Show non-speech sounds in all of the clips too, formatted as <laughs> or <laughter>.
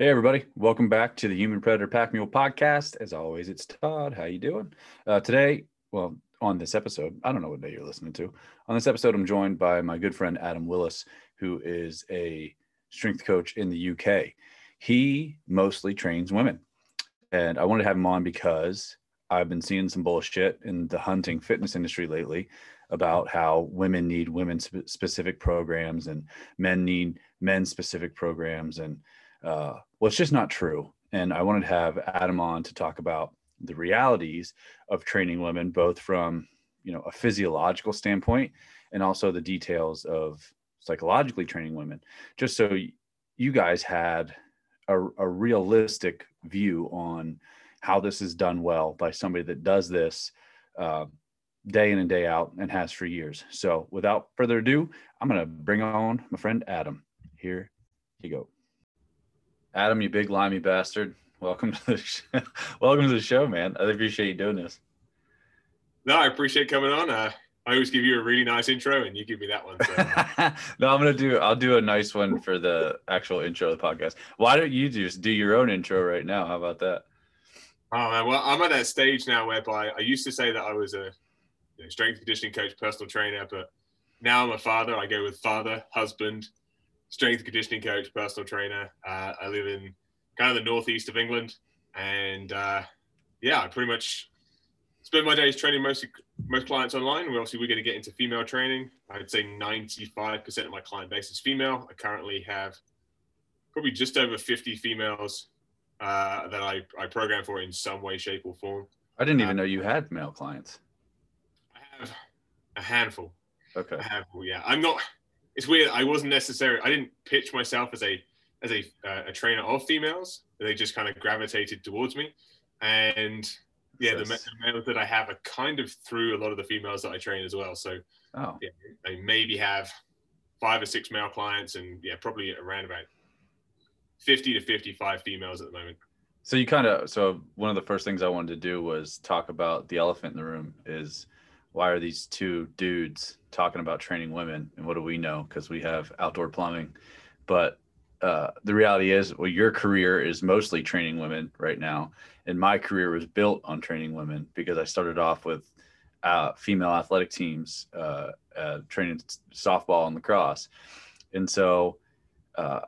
Hey everybody, welcome back to the Human Predator Pack Mule podcast. As always, it's Todd. How you doing? Uh, today, well, on this episode, I don't know what day you're listening to. On this episode, I'm joined by my good friend Adam Willis, who is a strength coach in the UK. He mostly trains women, and I wanted to have him on because I've been seeing some bullshit in the hunting fitness industry lately about how women need women specific programs and men need men specific programs and uh, well, it's just not true. And I wanted to have Adam on to talk about the realities of training women, both from you know a physiological standpoint and also the details of psychologically training women, just so you guys had a, a realistic view on how this is done well by somebody that does this uh, day in and day out and has for years. So, without further ado, I'm going to bring on my friend Adam. Here you go. Adam, you big limey bastard. Welcome to the show. <laughs> welcome to the show, man. I appreciate you doing this. No, I appreciate coming on. Uh, I always give you a really nice intro, and you give me that one. So. <laughs> no, I'm gonna do. I'll do a nice one for the actual intro of the podcast. Why don't you just do your own intro right now? How about that? Oh man, well, I'm at that stage now whereby I used to say that I was a you know, strength conditioning coach, personal trainer, but now I'm a father. I go with father, husband, strength conditioning coach, personal trainer. Uh, I live in kind of the northeast of England, and uh, yeah, I pretty much spend my days training most most clients online. We obviously we're going to get into female training. I'd say 95% of my client base is female. I currently have probably just over 50 females uh, that I, I program for in some way, shape, or form. I didn't even uh, know you had male clients. I have a handful. Okay. A handful, yeah. I'm not it's weird. I wasn't necessarily. I didn't pitch myself as a as a uh, a trainer of females. They just kind of gravitated towards me, and yeah, the, the, males that I have are kind of through a lot of the females that I train as well. So oh. yeah, I maybe have five or six male clients, and yeah, probably around about fifty to fifty-five females at the moment. So you kind of so one of the first things I wanted to do was talk about the elephant in the room is why are these two dudes talking about training women? And what do we know? Because we have outdoor plumbing. But uh, the reality is well your career is mostly training women right now. And my career was built on training women because i started off with uh, female athletic teams uh, uh training softball and lacrosse. And so uh,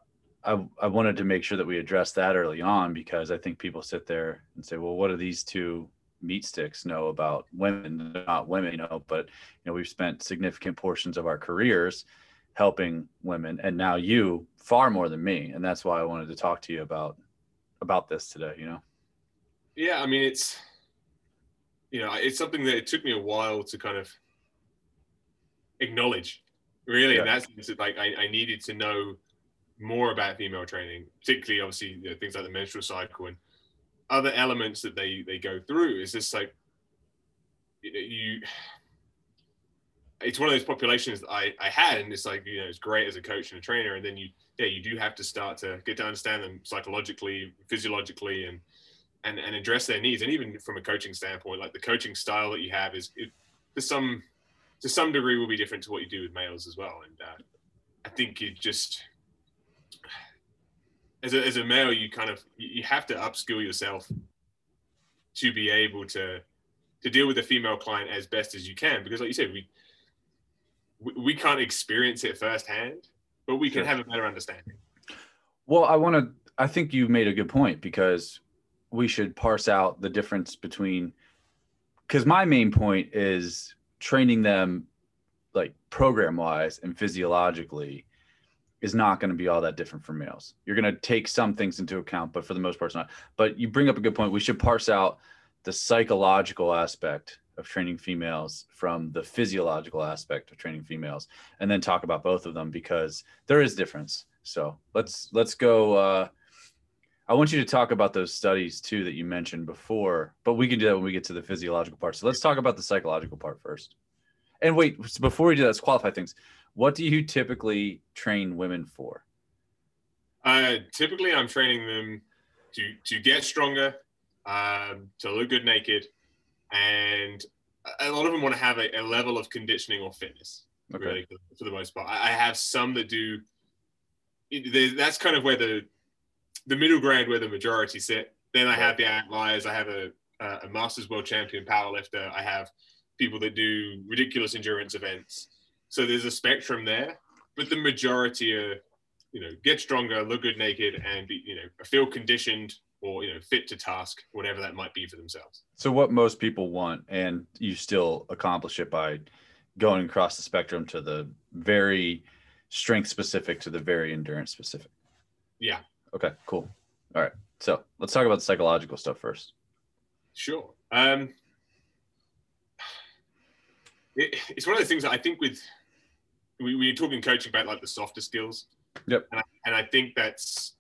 I, I wanted to make sure that we address that early on because i think people sit there and say well what are these two meat sticks know about women, not women, you know, but you know, we've spent significant portions of our careers helping women and now you far more than me. And that's why I wanted to talk to you about about this today, you know. Yeah, I mean it's you know, it's something that it took me a while to kind of acknowledge really yeah. and that's like I, I needed to know more about female training particularly obviously you know, things like the menstrual cycle and other elements that they they go through. Is just like you it's one of those populations that I, I had and it's like you know it's great as a coach and a trainer and then you yeah you do have to start to get to understand them psychologically physiologically and and, and address their needs. And even from a coaching standpoint like the coaching style that you have is it, to some to some degree will be different to what you do with males as well. And uh, I think you just as a, as a male, you kind of you have to upskill yourself to be able to to deal with a female client as best as you can. Because, like you said, we we can't experience it firsthand, but we can have a better understanding. Well, I want to. I think you made a good point because we should parse out the difference between. Because my main point is training them, like program wise and physiologically, is not going to be all that different for males. You're going to take some things into account, but for the most part, it's not. But you bring up a good point. We should parse out the psychological aspect of training females from the physiological aspect of training females, and then talk about both of them because there is difference. So let's let's go. Uh, I want you to talk about those studies too that you mentioned before, but we can do that when we get to the physiological part. So let's talk about the psychological part first. And wait, before we do that, let's qualify things. What do you typically train women for? Uh, typically, I'm training them to to get stronger, um, to look good naked, and a lot of them want to have a, a level of conditioning or fitness. Okay. Really, for, the most part, I, I have some that do. That's kind of where the the middle ground where the majority sit. Then I have the outliers. I have a, a Masters World Champion powerlifter. I have people that do ridiculous endurance events. So there's a spectrum there, but the majority are, you know, get stronger, look good naked, and be, you know, feel conditioned or you know fit to task, whatever that might be for themselves. So what most people want, and you still accomplish it by going across the spectrum to the very strength specific to the very endurance specific. Yeah. Okay, cool. All right. So let's talk about the psychological stuff first. Sure. Um, it, it's one of the things that I think with we, we're talking coaching about like the softer skills. Yep. And I, and I think that's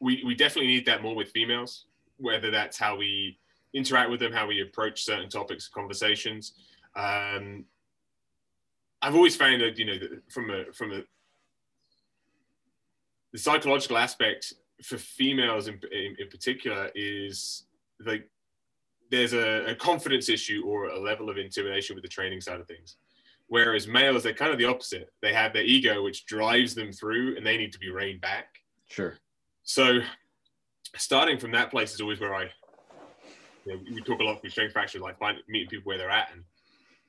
we we definitely need that more with females, whether that's how we interact with them, how we approach certain topics, conversations. Um, I've always found that you know from a from a the psychological aspect for females in, in, in particular is like there's a, a, confidence issue or a level of intimidation with the training side of things. Whereas males, they're kind of the opposite. They have their ego, which drives them through, and they need to be reined back. Sure. So, starting from that place is always where I, you know, we talk a lot with strength faction, like find, meeting people where they're at, and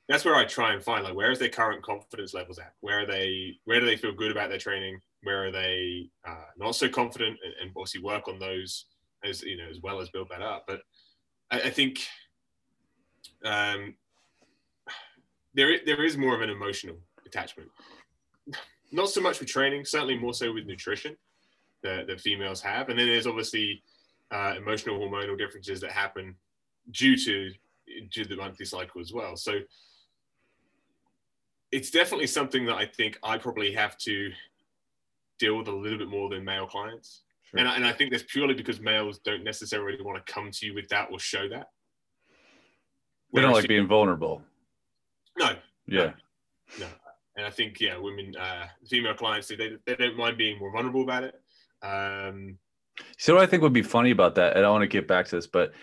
that's where I try and find like where is their current confidence levels at? Where are they? Where do they feel good about their training? Where are they uh, not so confident? And, and obviously work on those as you know as well as build that up. But I, I think um, there there is more of an emotional attachment. Not so much with training, certainly more so with nutrition that, that females have, and then there's obviously uh, emotional hormonal differences that happen due to due to the monthly cycle as well. So it's definitely something that I think I probably have to deal with a little bit more than male clients. Sure. And, I, and I think that's purely because males don't necessarily want to come to you with that or show that. They don't like being vulnerable. No. Yeah. No. no. And I think, yeah, women, uh, female clients, they, they don't mind being more vulnerable about it. Um, so what I think would be funny about that, and I want to get back to this, but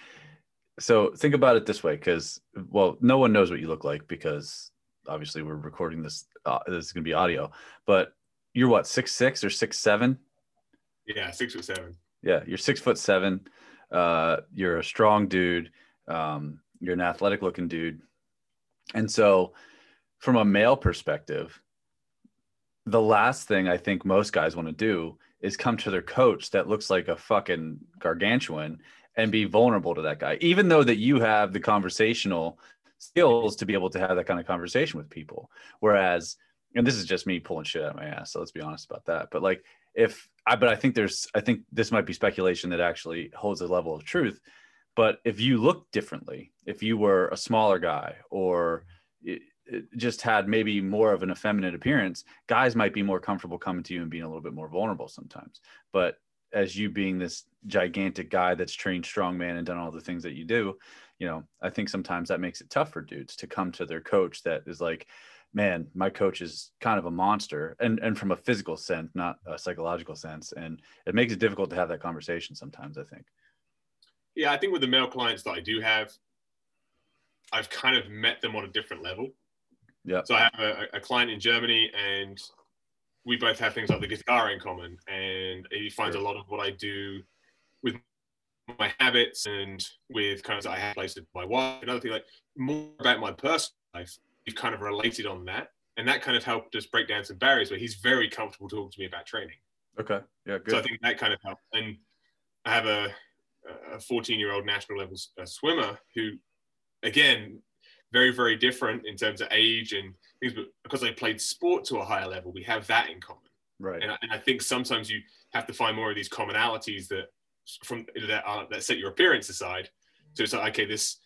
so think about it this way, because well, no one knows what you look like because obviously we're recording this. Uh, this is going to be audio, but you're what six six or six seven? Yeah, six foot seven. Yeah, you're six foot seven. Uh, you're a strong dude. Um, you're an athletic looking dude. And so, from a male perspective, the last thing I think most guys want to do is come to their coach that looks like a fucking gargantuan and be vulnerable to that guy, even though that you have the conversational skills to be able to have that kind of conversation with people. Whereas, and this is just me pulling shit out of my ass, so let's be honest about that. But like, if I, but I think there's, I think this might be speculation that actually holds a level of truth. But if you look differently, if you were a smaller guy or it, it just had maybe more of an effeminate appearance, guys might be more comfortable coming to you and being a little bit more vulnerable sometimes. But as you being this gigantic guy that's trained strongman and done all the things that you do, you know, I think sometimes that makes it tough for dudes to come to their coach that is like, man, my coach is kind of a monster, and and from a physical sense, not a psychological sense, and it makes it difficult to have that conversation sometimes. I think. Yeah, I think with the male clients that I do have, I've kind of met them on a different level. Yeah. So I have a, a client in Germany, and we both have things like the guitar in common, and he finds sure. a lot of what I do with my habits and with kind of I have placed with my wife. Another thing like more about my personal life we've kind of related on that. And that kind of helped us break down some barriers where he's very comfortable talking to me about training. Okay. Yeah. Good. So I think that kind of helped. And I have a, a 14 year old national level swimmer who, again, very, very different in terms of age and things, but because they played sport to a higher level, we have that in common. Right. And I, and I think sometimes you have to find more of these commonalities that from that are, that set your appearance aside. So it's like, okay, this,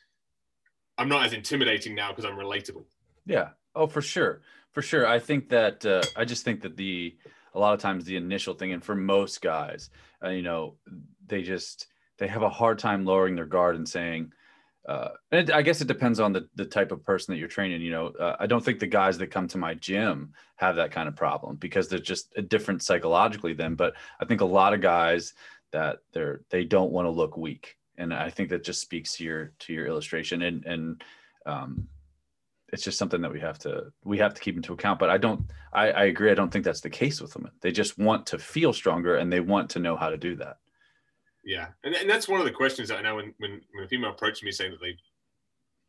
I'm not as intimidating now because I'm relatable. Yeah. Oh, for sure. For sure. I think that uh, I just think that the a lot of times the initial thing, and for most guys, uh, you know, they just they have a hard time lowering their guard and saying, uh, and it, I guess it depends on the the type of person that you're training. You know, uh, I don't think the guys that come to my gym have that kind of problem because they're just different psychologically. Then, but I think a lot of guys that they're they don't want to look weak, and I think that just speaks to your to your illustration and and um, it's just something that we have to we have to keep into account. But I don't I, I agree. I don't think that's the case with women. They just want to feel stronger and they want to know how to do that. Yeah, and, and that's one of the questions that I know when, when when a female approaches me saying that they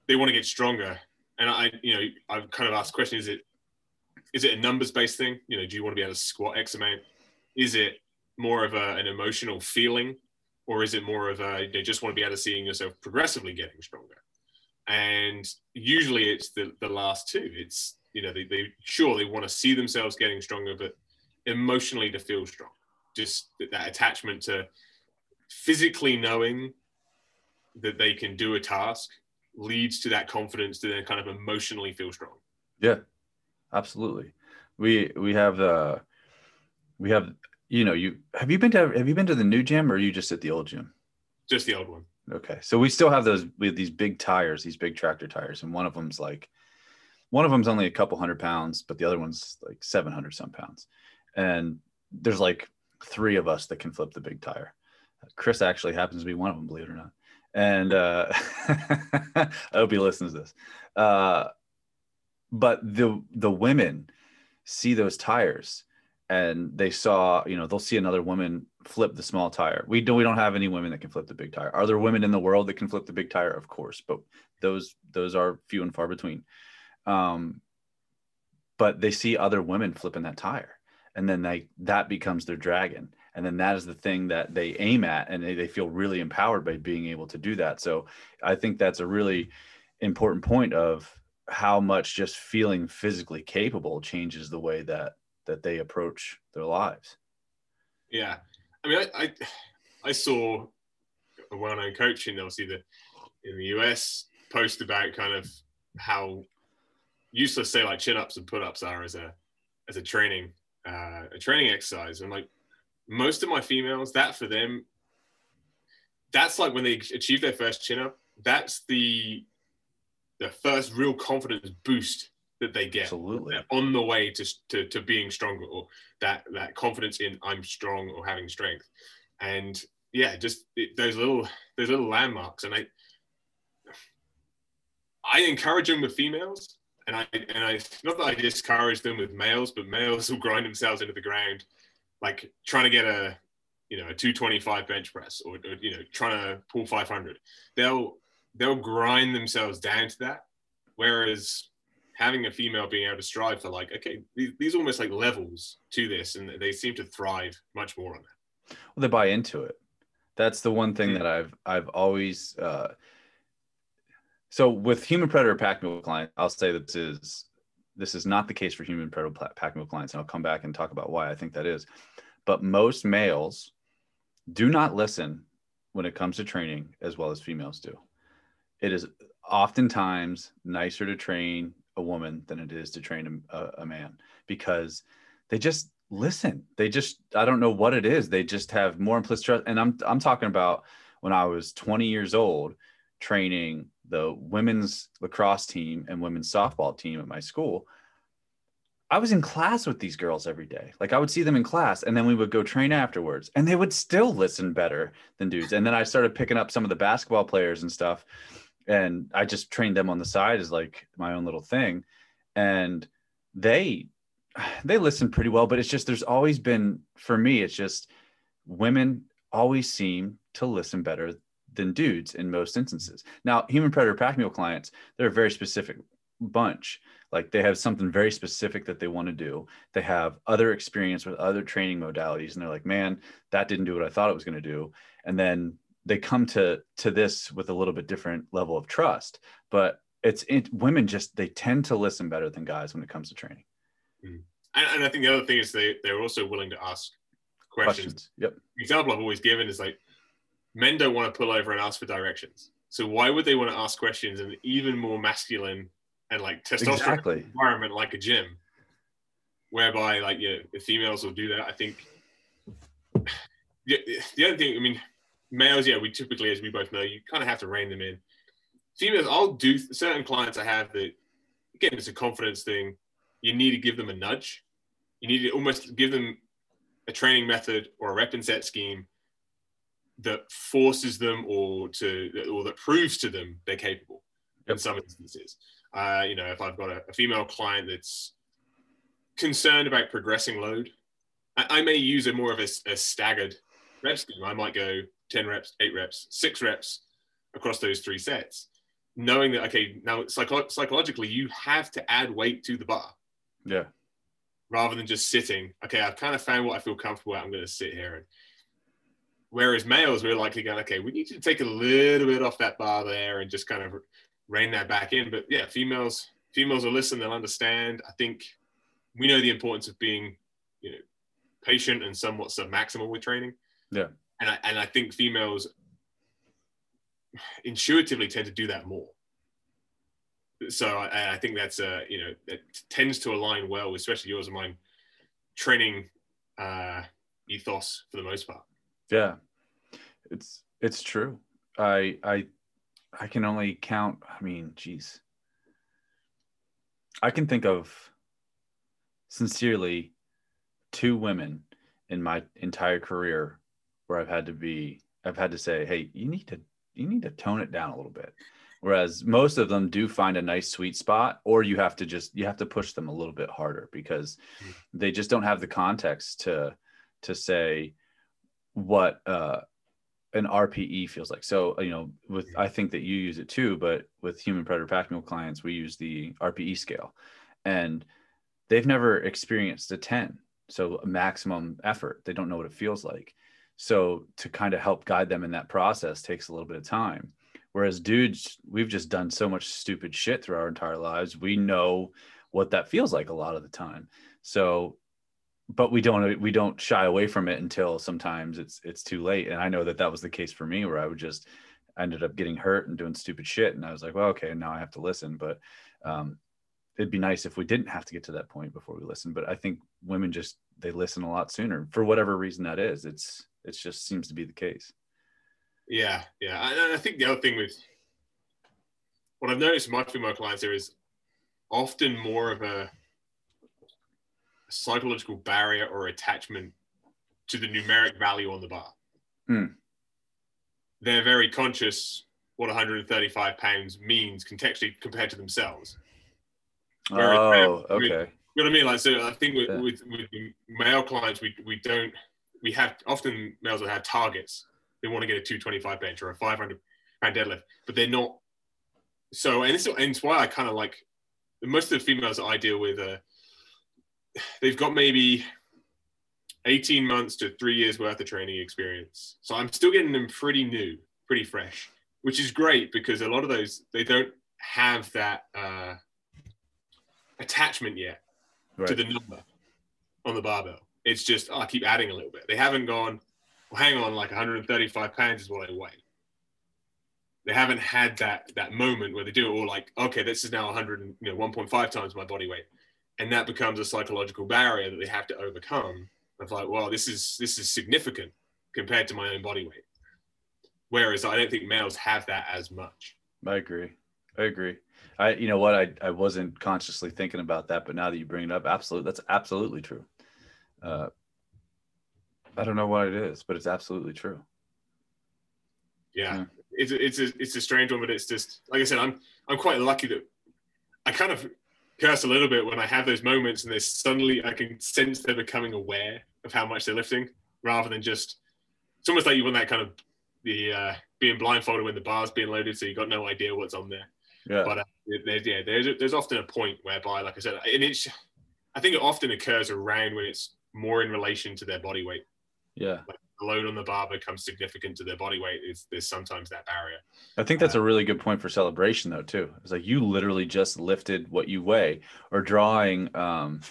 they want to get stronger, and I you know I've kind of asked questions: Is it is it a numbers based thing? You know, do you want to be able to squat X amount? Is it more of a, an emotional feeling, or is it more of a you just want to be able to seeing yourself progressively getting stronger? And usually it's the the last two. It's you know they, they sure they want to see themselves getting stronger, but emotionally to feel strong. Just that attachment to physically knowing that they can do a task leads to that confidence to then kind of emotionally feel strong. Yeah, absolutely. We we have uh we have you know you have you been to have you been to the new gym or are you just at the old gym? Just the old one. Okay, so we still have those with these big tires, these big tractor tires, and one of them's like one of them's only a couple hundred pounds, but the other one's like seven hundred some pounds, and there's like three of us that can flip the big tire Chris actually happens to be one of them, believe it or not. And uh, <laughs> I hope he listens to this. Uh, but the the women see those tires and they saw, you know, they'll see another woman flip the small tire. We don't we don't have any women that can flip the big tire. Are there women in the world that can flip the big tire? Of course, but those those are few and far between. Um, but they see other women flipping that tire, and then they that becomes their dragon and then that is the thing that they aim at and they, they feel really empowered by being able to do that. So i think that's a really important point of how much just feeling physically capable changes the way that that they approach their lives. Yeah. I mean i i, I saw a well-known coach in obviously the in the us post about kind of how useless say like chin-ups and pull-ups are as a as a training uh, a training exercise. And like most of my females, that for them, that's like when they achieve their first chin up. That's the the first real confidence boost that they get Absolutely. on the way to, to, to being stronger or that that confidence in I'm strong or having strength and yeah just it, those little those little landmarks and I I encourage them with females and I and I not that I discourage them with males but males will grind themselves into the ground like trying to get a you know a 225 bench press or, or, you know trying to pull 500 they'll they'll grind themselves down to that. Whereas having a female being able to strive for like okay these, these almost like levels to this and they seem to thrive much more on that. Well they buy into it. That's the one thing mm-hmm. that i've i've always uh so with human predator pack client i'll say that this is this is not the case for human pack mule clients, and I'll come back and talk about why I think that is. But most males do not listen when it comes to training as well as females do. It is oftentimes nicer to train a woman than it is to train a, a man because they just listen. They just I don't know what it is. They just have more implicit trust. And I'm I'm talking about when I was 20 years old training the women's lacrosse team and women's softball team at my school, I was in class with these girls every day. Like I would see them in class and then we would go train afterwards and they would still listen better than dudes. And then I started picking up some of the basketball players and stuff. And I just trained them on the side as like my own little thing. And they <sighs> they listen pretty well, but it's just there's always been for me, it's just women always seem to listen better than dudes in most instances. Now, human predator pack mule clients, they're a very specific bunch. Like they have something very specific that they want to do. They have other experience with other training modalities, and they're like, man, that didn't do what I thought it was going to do. And then they come to to this with a little bit different level of trust. But it's it, women just they tend to listen better than guys when it comes to training. Mm. And, and, I think the other thing is they they're also willing to ask questions. questions. Yep. The example I've always given is like men don't want to pull over and ask for directions. So why would they want to ask questions in an even more masculine and like testosterone exactly. environment like a gym, whereby like yeah, the females will do that. I think. <sighs> Yeah, the other thing, I mean, males, yeah, we typically, as we both know, you kind of have to rein them in. Females, I'll do certain clients I have that again, it's a confidence thing. You need to give them a nudge. You need to almost give them a training method or a rep and set scheme that forces them or to or that proves to them they're capable yep. in some instances. Uh, you know, if I've got a, a, female client that's concerned about progressing load, I, I may use a more of a, a staggered rep scheme. I might go 10 reps, eight reps, six reps across those three sets, knowing that, okay, now psycho- psychologically, you have to add weight to the bar. Yeah. Rather than just sitting, okay, I've kind of found what I feel comfortable at. I'm going to sit here. And whereas males, we're likely going, okay, we need to take a little bit off that bar there and just kind of rein that back in. But yeah, females, females will listen, they'll understand. I think we know the importance of being, you know, patient and somewhat submaximal with training. Yeah. And I, and I think females intuitively tend to do that more. So I, I think that's a, you know, it tends to align well, especially yours and mine training uh, ethos for the most part. Yeah, it's, it's true. I, I, I can only count, I mean, geez, I can think of sincerely two women in my entire career where I've had to be I've had to say, hey, you need to you need to tone it down a little bit. Whereas most of them do find a nice sweet spot, or you have to just you have to push them a little bit harder because mm. they just don't have the context to to say what uh, an RPE feels like. So you know, with I think that you use it too, but with human predator pack mule clients, we use the RPE scale, and they've never experienced a 10 so maximum effort. They don't know what it feels like. So to kind of help guide them in that process takes a little bit of time. Whereas dudes we've just done so much stupid shit through our entire lives. We know what that feels like a lot of the time. So but we don't we don't shy away from it until sometimes it's it's too late. And i know that that was the case for me where i would just I ended up getting hurt and doing stupid shit. And i was like well okay now i have to listen. But um, it'd be nice if we didn't have to get to that point before we listen. But i think women just they listen a lot sooner for whatever reason that is. It's it just seems to be the case. Yeah yeah. And i think the other thing with what i've noticed in my clients there is often more of a psychological barrier or attachment to the numeric value on the bar mm. they're very conscious what 135 pounds means contextually compared to themselves oh, okay. you know what I mean? Like, so I think with, yeah. with, with male clients, we, we don't, we have often males will have targets. They want to get a 225 bench or a 500 pound deadlift, but they're not. So, and, this, and it's why I kind of like most of the females that I deal with, uh, they've got maybe 18 months to three years worth of training experience. So I'm still getting them pretty new, pretty fresh, which is great because a lot of those, they don't have that, uh, attachment yet right. to the number on the barbell. It's just oh, I keep adding a little bit. They haven't gone, well, hang on, like 135 pounds is what I weigh. They haven't had that that moment where they do it all like, okay, this is now 100, you know, 1.5 times my body weight, and that becomes a psychological barrier that they have to overcome. Of like, well, this is this is significant compared to my own body weight. Whereas I don't think males have that as much. I agree. I agree. I, you know what, I, I wasn't consciously thinking about that, but now that you bring it up, absolutely, that's absolutely true. Uh, I don't know what it is, but it's absolutely true. Yeah, yeah. it's it's a it's a strange one, but it's just like I said, I'm I'm quite lucky that I kind of curse a little bit when I have those moments, and there's suddenly I can sense they're becoming aware of how much they're lifting, rather than just it's almost like you want that kind of the uh, being blindfolded when the bar's being loaded, so you got no idea what's on there. Yeah. But uh, there's, yeah, there's there's often a point whereby, like I said, and it's I think it often occurs around when it's more in relation to their body weight. Yeah. Like the load on the bar becomes significant to their body weight. Is there's sometimes that barrier. I think that's uh, a really good point for celebration, though. Too. It's like you literally just lifted what you weigh, or drawing. Um,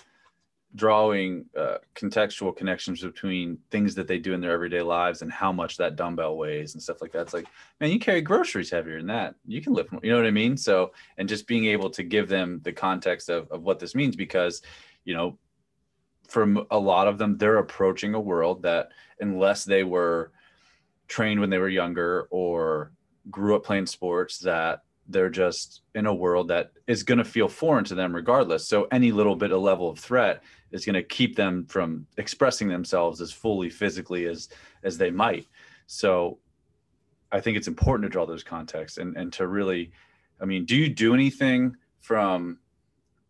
drawing uh, contextual connections between things that they do in their everyday lives and how much that dumbbell weighs and stuff like that. It's like, man, you carry groceries heavier than that. You can lift more, you know what I mean? So, and just being able to give them the context of, of what this means, because, you know, from a lot of them, they're approaching a world that unless they were trained when they were younger or grew up playing sports, that they're just in a world that is going to feel foreign to them regardless. So any little bit of level of threat is going to keep them from expressing themselves as fully physically as as they might. So I think it's important to draw those contexts and and to really I mean, do you do anything from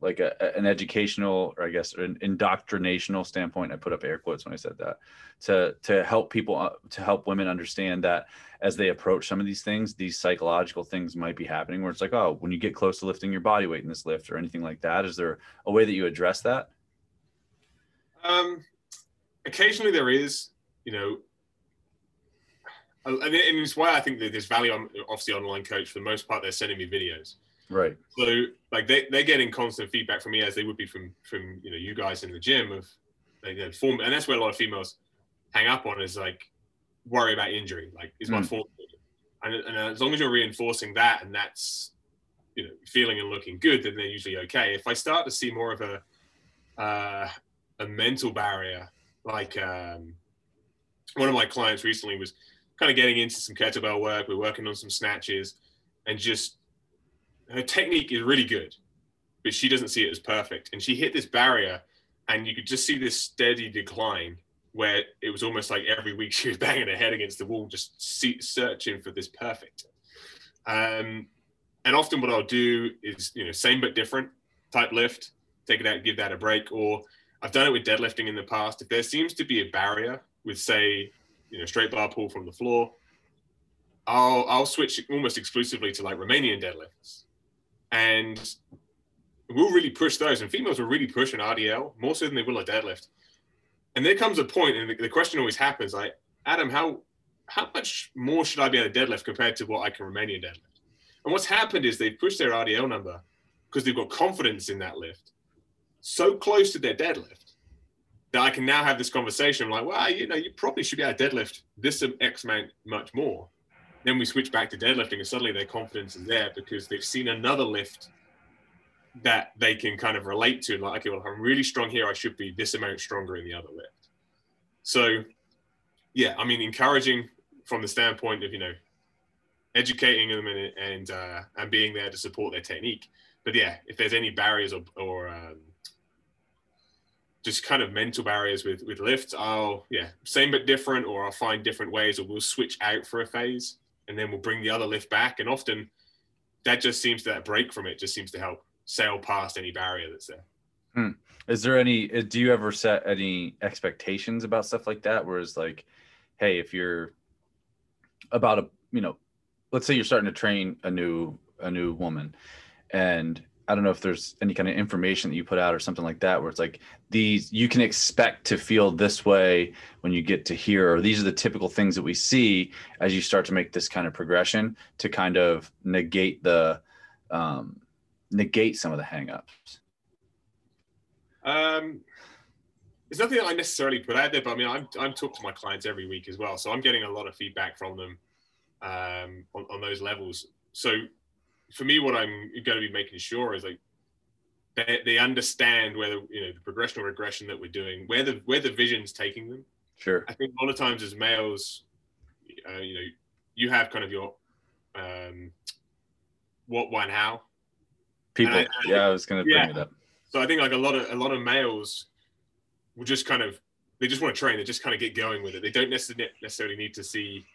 like a, an educational or I guess an indoctrinational standpoint. I put up air quotes when I said that to to help people uh, to help women understand that as they approach some of these things, these psychological things might be happening where it's like, oh, when you get close to lifting your body weight in this lift or anything like that, is there a way that you address that? Um, occasionally there is, you know, and it's why I think that there's value on obviously online coach for the most part. They're sending me videos Right. So like they they're getting constant feedback from me as they would be from from you know you guys in the gym of like form and that's where a lot of females hang up on is like worry about injury like is my mm. form and, and as long as you're reinforcing that and that's you know feeling and looking good then they're usually okay if i start to see more of a uh, a mental barrier like um, one of my clients recently was kind of getting into some kettlebell work we're working on some snatches and just her technique is really good, but she doesn't see it as perfect. And she hit this barrier, and you could just see this steady decline where it was almost like every week <laughs> she was banging her head against the wall, just see, searching for this perfect. Um, and often what I'll do is, you know, same but different type lift, take it out, give that a break. Or I've done it with deadlifting in the past. If there seems to be a barrier with, say, you know, straight bar pull from the floor, I'll I'll switch almost exclusively to like Romanian deadlifts and we'll really push those. And females will really push an RDL more so than they will a deadlift. And there comes a point, and the, the question always happens, like Adam, how how much more should I be at a deadlift compared to what I can Romanian deadlift? And what's happened is they've pushed their RDL number because they've got confidence in that lift so close to their deadlift that I can now have this conversation. I'm like, well, you know, you probably should be able to deadlift this X amount much more. Then we switch back to deadlifting, and suddenly their confidence is there because they've seen another lift that they can kind of relate to. Like, okay, well, if I'm really strong here, I should be this amount stronger in the other lift. So, yeah, I mean, encouraging from the standpoint of you know educating them and and, uh, and being there to support their technique. But yeah, if there's any barriers or, or um, just kind of mental barriers with with lifts, I'll yeah same but different, or I'll find different ways, or we'll switch out for a phase and then we'll bring the other lift back. And often that just seems to that break from it just seems to help sail past any barrier that's there. Hmm. Is there any, uh, do you ever set any expectations about stuff like that? Whereas like, Hey, if you're about a, you know, let's say you're starting to train a new, a new woman and I don't know if there's any kind of information that you put out or something like that where it's like these you can expect to feel this way when you get to here or these are the typical things that we see as you start to make this kind of progression to kind of negate the um, negate some of the hangups. Um, there's nothing that I necessarily put out there, but I mean, I'm I'm talking to my clients every week as well, so I'm getting a lot of feedback from them um, on, on those levels. So for me, what I'm going to be making sure is like they, they understand whether you know the progression or regression that we're doing, where the where the vision's taking them. Sure. I think a lot of times as males, uh, you know, you have kind of your um, what, when, how. People. I, I, yeah, I was going to bring it up. So I think like a lot of a lot of males will just kind of they just want to train. They just kind of get going with it. They don't necessarily necessarily need to see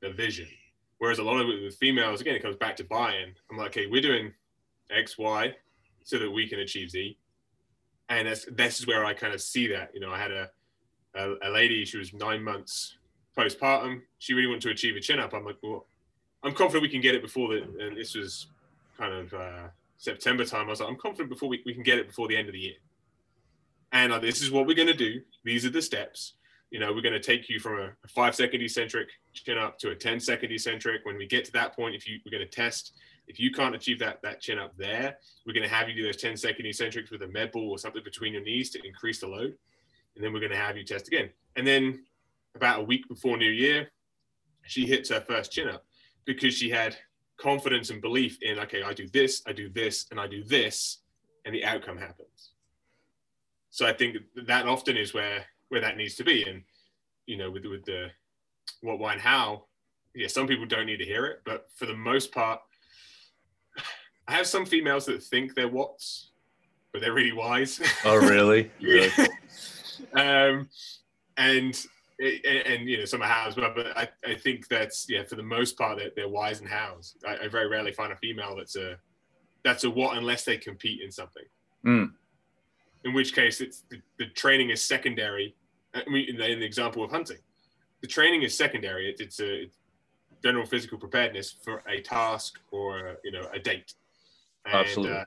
the vision. Whereas a lot of it with females, again, it comes back to buy-in. I'm like, okay, we're doing X, Y, so that we can achieve Z, and that's this is where I kind of see that. You know, I had a a, a lady, she was nine months postpartum. She really wanted to achieve a chin up. I'm like, well, I'm confident we can get it before the. And this was kind of uh, September time. I was like, I'm confident before we, we can get it before the end of the year. And this is what we're going to do. These are the steps you know, we're going to take you from a, five second eccentric chin up to a 10 second eccentric. When we get to that point, if you, we're going to test, if you can't achieve that, that chin up there, we're going to have you do those 10 second eccentrics with a med ball or something between your knees to increase the load. And then we're going to have you test again. And then about a week before New Year, she hits her first chin up because she had confidence and belief in, okay, I do this, I do this, and I do this, and the outcome happens. So I think that often is where where that needs to be. And you know, with with the what, why, and how, yeah, some people don't need to hear it, but for the most part, <sighs> I have some females that think they're whats, but they're really whys. <laughs> Oh, really? <laughs> really? um, and and, and, you know some are hows, but, but I, I think that's yeah for the most part they're, they're whys and hows. I, I, very rarely find a female that's a that's a what unless they compete in something. Mm. In which case, it's the, the training is secondary. I mean, in the, in the, example of hunting, the training is secondary. It, it's a general physical preparedness for a task or you know a date. And, Absolutely. Uh,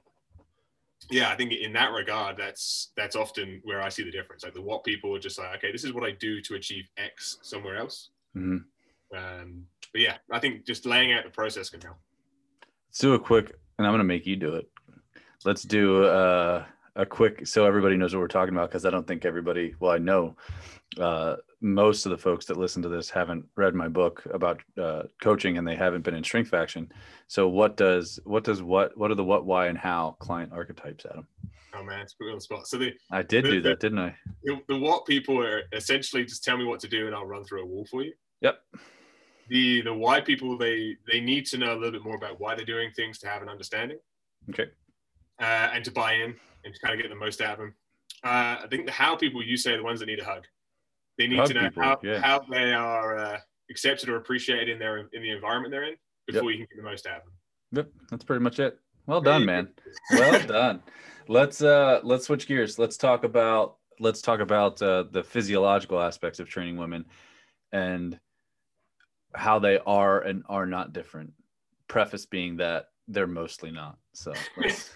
yeah, I think in that regard, that's that's often where I see the difference. Like the what people are just like, okay, this is what I do to achieve X somewhere else. Mm-hmm. Um, but yeah, I think just laying out the process can help. Let's do a quick, and I'm going to make you do it. Let's do uh, a quick, so everybody knows what we're talking about, because I don't think everybody, well, I know uh, most of the folks that listen to this haven't read my book about uh, coaching and they haven't been in strength faction. So what does what does what what are the what why and how client archetypes, Adam? Oh man, it's put on the spot. So the I did the, do that, didn't I? The, the, what people are essentially just tell me what to do and I'll run through a wall for you. Yep. The the why people they they need to know a little bit more about why they're doing things to have an understanding. Okay. Uh, and to buy in and to kind of get the most out of them. Uh, I think the how people you say are the ones that need a hug. They need hug to know people, how, yeah. how they are uh, accepted or appreciated in their in the environment they're in before yep. you can get the most out of them. Yep, that's pretty much it. Well done, man. well <laughs> done. Let's uh let's switch gears. Let's talk about let's talk about uh, the physiological aspects of training women and how they are and are not different. Preface being that they're mostly not. So <laughs> let's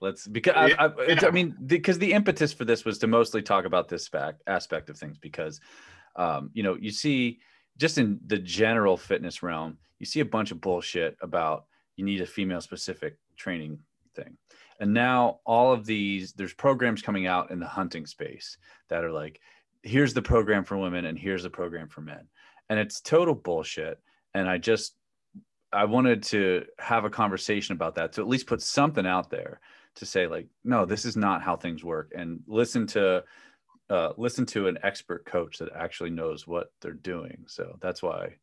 let's because I, I, I mean because the, the impetus for this was to mostly talk about this fact aspect of things because um, you know you see just in the general fitness realm you see a bunch of bullshit about you need a female specific training thing. And now all of these there's programs coming out in the hunting space that are like here's the program for women and here's the program for men. And it's total bullshit. And i just i wanted to have a conversation about that to at least put something out there to say like no this is not how things work. And listen to uh, listen to an expert coach that actually knows what they're doing. So that's why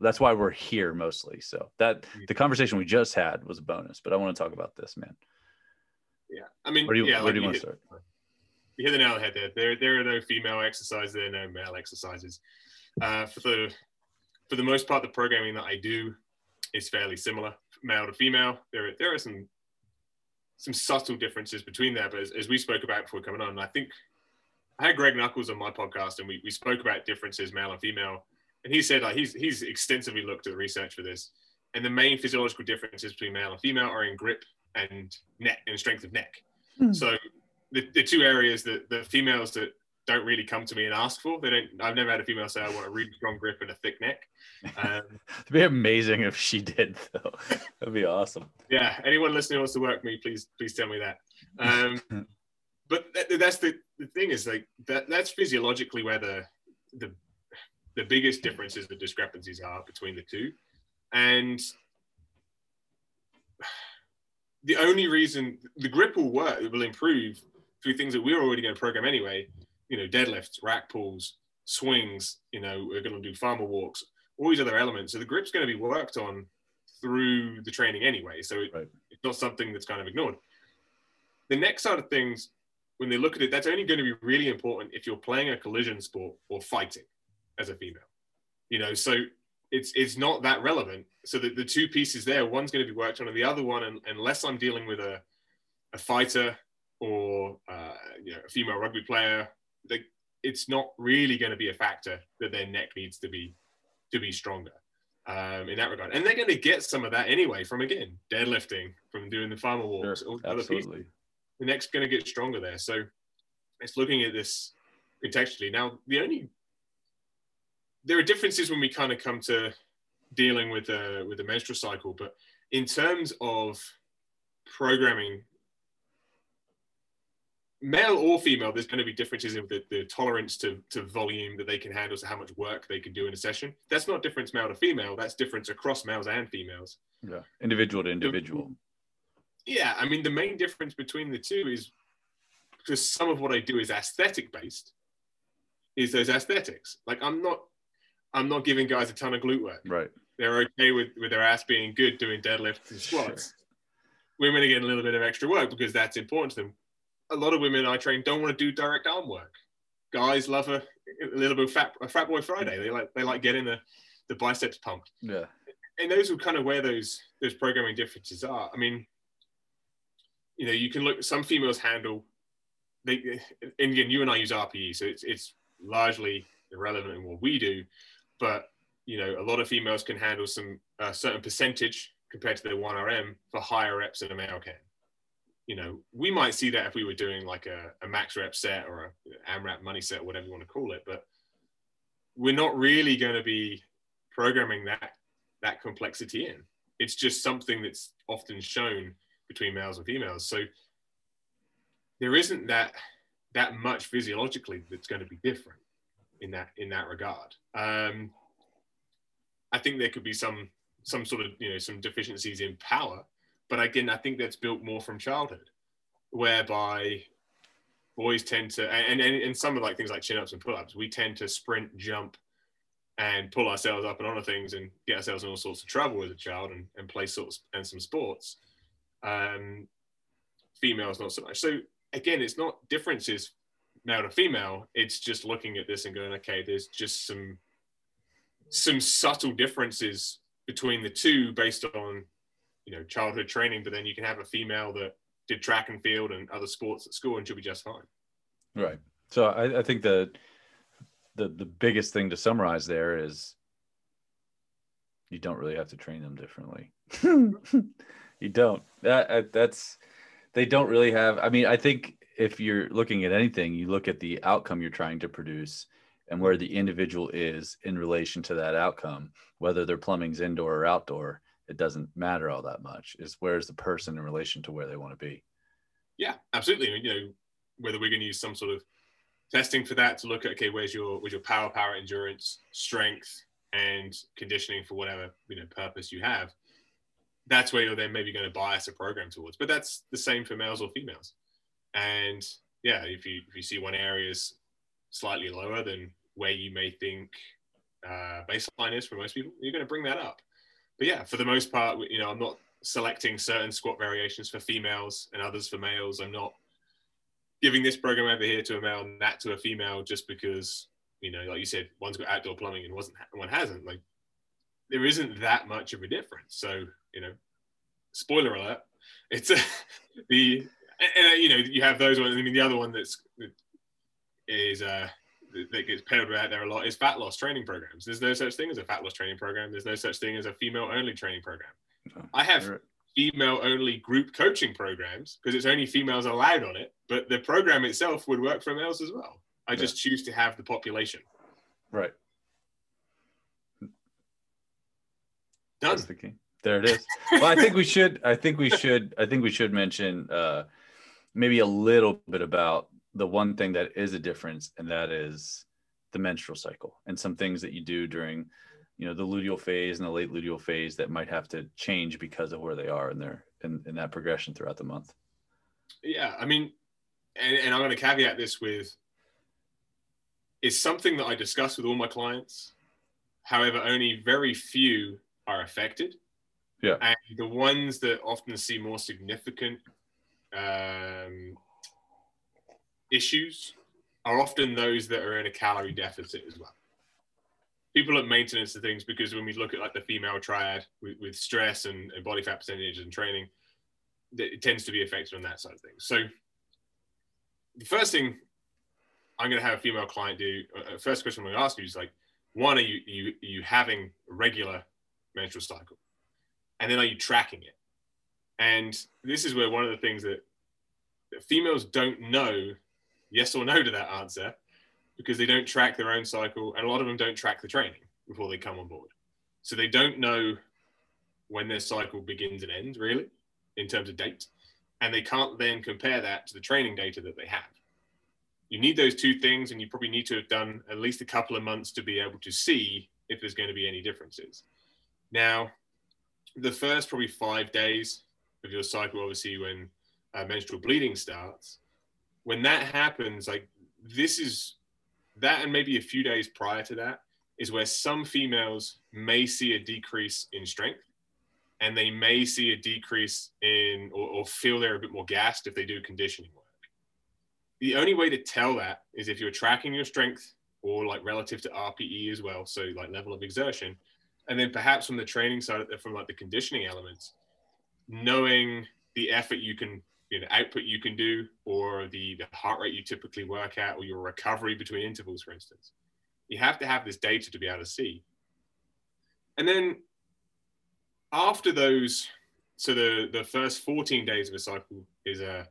that's why we're here mostly. So that the conversation we just had was a bonus but i want to talk about this man. Yeah i mean where do you, yeah, where like do you, you want to start? you hit the nail on the head there. There, there are no female exercises there are no male exercises. Uh, for the for the most part the programming that i do is fairly similar male to female. There, there are some some subtle differences between there. But as, as, we spoke about before coming on, I think I had Greg Nuckols on my podcast and we, we spoke about differences, male and female. And he said like he's he's extensively looked at the research for this. And the main physiological differences between male and female are in grip and neck and strength of neck. Mm. So the, the two areas that the females that don't really come to me and ask for. They don't. I've never had a female say I want a really strong grip and a thick neck. Um, <laughs> It'd be amazing if she did, though. <laughs> That'd be awesome. Yeah. Anyone listening wants to work me, please, please tell me that. Um, <laughs> but that, that's the, the thing is like that. That's physiologically where the the the biggest differences, the discrepancies are between the two, and the only reason the grip will work, it will improve through things that we're already going to program anyway you know, deadlifts, rack pulls, swings, you know, we're going to do farmer walks, all these other elements. So the grip's going to be worked on through the training anyway. So it, right. it's not something that's kind of ignored. The next side of things, when they look at it, that's only going to be really important if you're playing a collision sport or fighting as a female. You know, so it's it's not that relevant. So the, the two pieces there, one's going to be worked on, and the other one, and, unless I'm dealing with a, a fighter or uh, you know a female rugby player the, it's not really going to be a factor that their neck needs to be to be stronger um, in that regard. And they're going to get some of that anyway from again deadlifting, from doing the farmer walks, sure, other absolutely. The neck's going to get stronger there. So it's looking at this contextually. Now, the only there are differences when we kind of come to dealing with a with the menstrual cycle, but in terms of programming male or female, there's going to be differences in the, the tolerance to, to volume that they can handle, so how much work they can do in a session. That's not difference male to female. That's difference across males and females. Yeah, individual to individual. Yeah, I mean the main difference between the two is because some of what I do is aesthetic based. Is those aesthetics? Like I'm not, I'm not giving guys a ton of glute work. Right. They're okay with with their ass being good doing deadlifts and squats. Sure. Women are getting a little bit of extra work because that's important to them a lot of women I train don't want to do direct arm work. Guys love a, a little bit of fat, a fat boy Friday. They like they like getting the, the biceps pumped. Yeah. And those are kind of where those those programming differences are. I mean, you know, you can look. Some females handle. They and again, you and I use RPE, so it's it's largely irrelevant in what we do, but you know, a lot of females can handle some uh, certain percentage compared to their 1RM for higher reps than a male can. You know, we might see that if we were doing like a, a max rep set or a AMRAP money set, whatever you want to call it, but we're not really going to be programming that that complexity in. It's just something that's often shown between males and females. So there isn't that that much physiologically that's going to be different in that in that regard. Um, I think there could be some some sort of you know some deficiencies in power, but again, I think that's built more from childhood, whereby boys tend to and and, and some of like things like chin ups and pull ups, we tend to sprint, jump, and pull ourselves up and onto things and get ourselves in all sorts of trouble as a child and, and play sorts and some sports. Um, females not so much. So again, it's not differences male to female. It's just looking at this and going, okay, there's just some some subtle differences between the two based on you know childhood training but then you can have a female that did track and field and other sports at school and she'll be just fine. Right. So i, I think the, the the biggest thing to summarize there is you don't really have to train them differently. <laughs> You don't. That that's they don't really have i mean i think if you're looking at anything you look at the outcome you're trying to produce and where the individual is in relation to that outcome, whether their plumbing's indoor or outdoor, it doesn't matter all that much. Is where's the person in relation to where they want to be? Yeah, absolutely. You know, whether we're going to use some sort of testing for that to look at okay, where's your where's your power, power, endurance, strength, and conditioning for whatever you know purpose you have. That's where you're then maybe going to bias a program towards. But that's the same for males or females. And yeah, if you if you see one area is slightly lower, than where you may think uh, baseline is for most people, you're going to bring that up. But yeah, for the most part, you know, I'm not selecting certain squat variations for females and others for males. I'm not giving this program over here to a male and that to a female just because, you know, like you said, one's got outdoor plumbing and wasn't one hasn't. Like there isn't that much of a difference. So, you know, spoiler alert, it's a, <laughs> the and, and, you know you have those ones. I mean, the other one that's is uh that gets peddled out there a lot is fat loss training programs. There's no such thing as a fat loss training program. There's no such thing as a female only training program. I have female only group coaching programs because it's only females allowed on it, but the program itself would work for males as well. I yeah. just choose to have the population. Right. Done. The key. There it is. well, I think we should. I think we should. I think we should mention uh, maybe a little bit about the one thing that is a difference, and that is the menstrual cycle and some things that you do during, you know, the luteal phase and the late luteal phase that might have to change because of where they are in their in, in that progression throughout the month. Yeah, I mean, and, and I'm going to caveat this with it's something that I discuss with all my clients. However, only very few are affected. Yeah. And the ones that often see more significant um, issues are often those that are in a calorie deficit as well. People at maintenance of things because when we look at like the female triad with, with stress and, and, body fat percentage and training, it tends to be affected on that side of things. So the first thing I'm going to have a female client do, uh, uh, first question I'm going to ask you is like, one, are you, you, are you having a regular menstrual cycle? And then are you tracking it? And this is where one of the things that females don't know yes or no to that answer because they don't track their own cycle and a lot of them don't track the training before they come on board. So they don't know when their cycle begins and ends really in terms of date and they can't then compare that to the training data that they have. You need those two things and you probably need to have done at least a couple of months to be able to see if there's going to be any differences. Now the first probably five days of your cycle obviously when uh, menstrual bleeding starts when that happens, like this is that, and maybe a few days prior to that, is where some females may see a decrease in strength and they may see a decrease in or, or, feel they're a bit more gassed if they do conditioning work. The only way to tell that is if you're tracking your strength or like relative to RPE as well, so like level of exertion, and then perhaps from the training side, from like the conditioning elements, knowing the effort you can you know output you can do or the, the heart rate you typically work at or your recovery between intervals for instance. You have to have this data to be able to see. And then after those so the the first 14 days of a cycle is a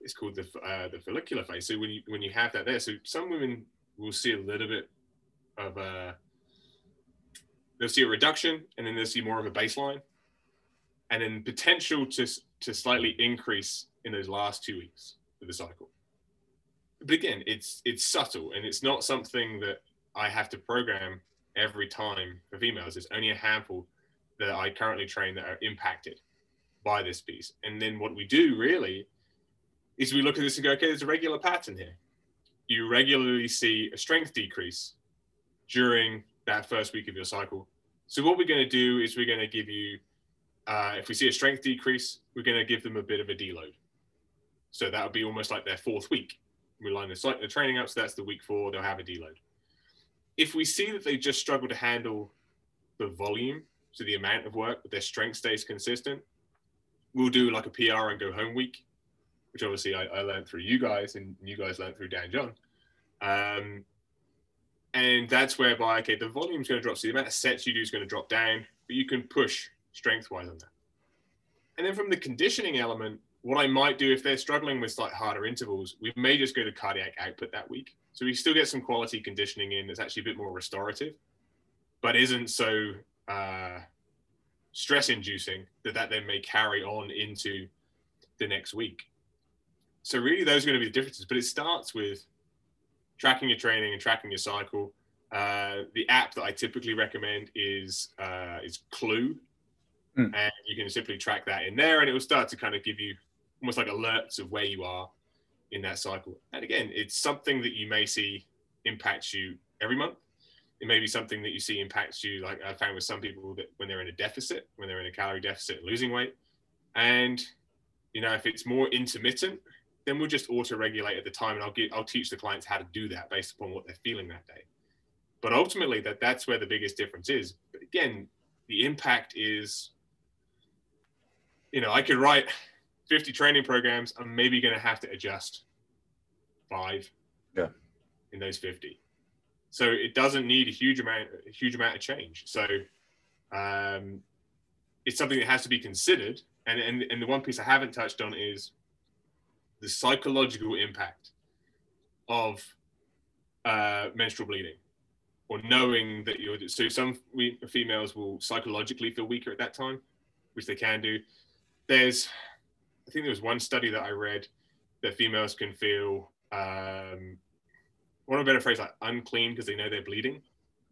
it's called the uh, the follicular phase. So when you when you have that there so some women will see a little bit of a they'll see a reduction and then they'll see more of a baseline. And then potential to, to slightly increase in those last two weeks of the cycle. But again, it's it's subtle and it's not something that I have to program every time for females. It's only a handful that I currently train that are impacted by this piece. And then what we do really is we look at this and go, okay, there's a regular pattern here. You regularly see a strength decrease during that first week of your cycle. So what we're going to do is we're going to give you, uh, if we see a strength decrease, we're going to give them a bit of a deload. So that would be almost like their fourth week. We line the, site, the training up, so that's the week four, they'll have a deload. If we see that they just struggle to handle the volume, so the amount of work, but their strength stays consistent, we'll do like a PR and go home week, which obviously I, I learned through you guys and you guys learned through Dan John. Um, and that's whereby okay the volume is going to drop so the amount of sets you do is going to drop down but you can push strength wise on that. And then from the conditioning element what i might do if they're struggling with like harder intervals we may just go to cardiac output that week. So we still get some quality conditioning in that's actually a bit more restorative but isn't so uh, stress inducing that that then may carry on into the next week. So really those are going to be the differences but it starts with tracking your training and tracking your cycle. Uh, the app that I typically recommend is uh, is Clue, mm. and you can simply track that in there, and it will start to kind of give you almost like alerts of where you are in that cycle. And again, it's something that you may see impacts you every month. It may be something that you see impacts you, like I found with some people that when they're in a deficit, when they're in a calorie deficit, losing weight, and you know if it's more intermittent, then we'll just auto regulate at the time and I'll get I'll teach the clients how to do that based upon what they're feeling that day. But ultimately that that's where the biggest difference is. But again, the impact is you know, I could write 50 training programs. I'm maybe going to have to adjust five yeah. in those 50. So it doesn't need a huge amount, a huge amount of change. So um, it's something that has to be considered. And, and, and the one piece I haven't touched on is the psychological impact of uh, menstrual bleeding or knowing that you're so some we, females will psychologically feel weaker at that time which they can do there's i think there was one study that i read that females can feel um one of a better phrase like unclean because they know they're bleeding.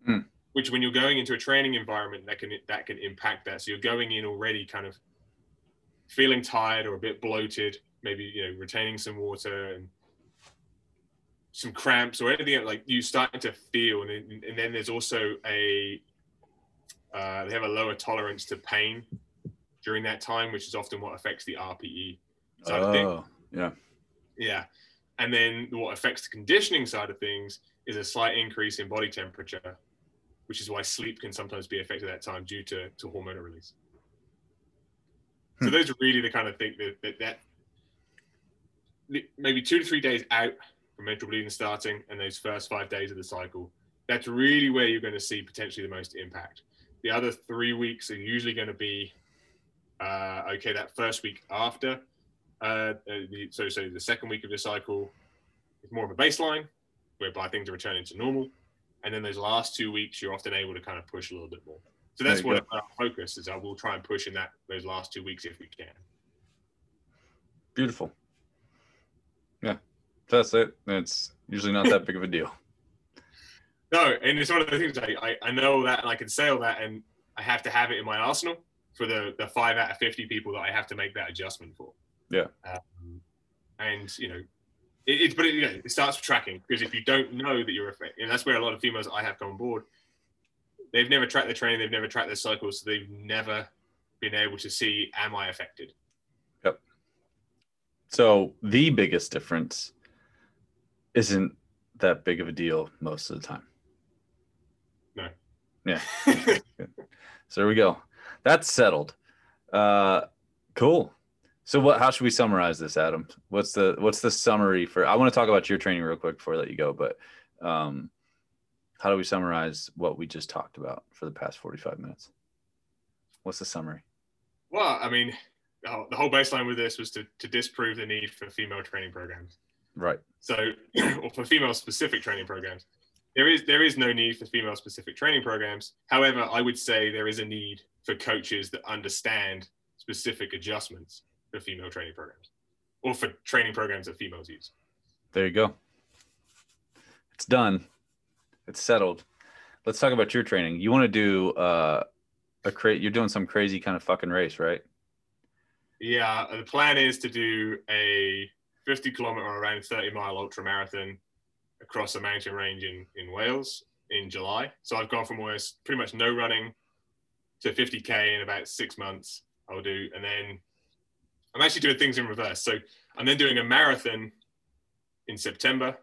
Mm. which when you're going into a training environment that can that can impact that. So you're going in already kind of feeling tired or a bit bloated maybe you know retaining some water and some cramps or anything like you starting to feel and then, and then there's also a uh, they have a lower tolerance to pain during that time which is often what affects the rpe side oh, of things yeah yeah and then what affects the conditioning side of things is a slight increase in body temperature which is why sleep can sometimes be affected at that time due to, to hormonal release so hmm. those are really the kind of thing that, that, that maybe two to three days out from menstrual bleeding starting and those first five days of the cycle, that's really where you're going to see potentially the most impact. The other three weeks are usually going to be uh, okay. That first week after, uh, the, so so the second week of the cycle is more of a baseline, whereby things are returning to normal, and then those last two weeks you're often able to kind of push a little bit more. So that's what our focus is. I will try and push in that those last two weeks if we can. Beautiful. Yeah, that's it. It's usually not that big of a deal. <laughs> No, and it's one of the things I, I, I know that and I can say all that, and I have to have it in my arsenal for the the five out of fifty people that I have to make that adjustment for. Yeah. Um, and you know, it, it's but it, you know, it starts with tracking because if you don't know that you're affected, and that's where a lot of females I have come on board, they've never tracked their training, they've never tracked their cycles, so they've never been able to see am I affected. Yep. So the biggest difference isn't that big of a deal most of the time. No. Yeah. <laughs> so there we go. That's settled. Uh, cool. So what? How should we summarize this, Adam? What's the what's the summary for? I want to talk about your training real quick before I let you go, but um, how do we summarize what we just talked about for the past forty five minutes? What's the summary? Well, I mean, the whole baseline with this was to to disprove the need for female training programs. Right. So, <clears throat> or for female specific training programs, there is there is no need for female specific training programs. However, I would say there is a need for coaches that understand specific adjustments for female training programs or for training programs that females use. There you go. It's done. It's settled. Let's talk about your training. You want to do uh, a crate? You're doing some crazy kind of fucking race, right? Yeah. The plan is to do a 50 kilometer or around 30 mile ultra marathon across a mountain range in, in Wales in July. So I've gone from almost pretty much no running to 50k in about six months. I'll do, and then I'm actually doing things in reverse. So I'm then doing a marathon in September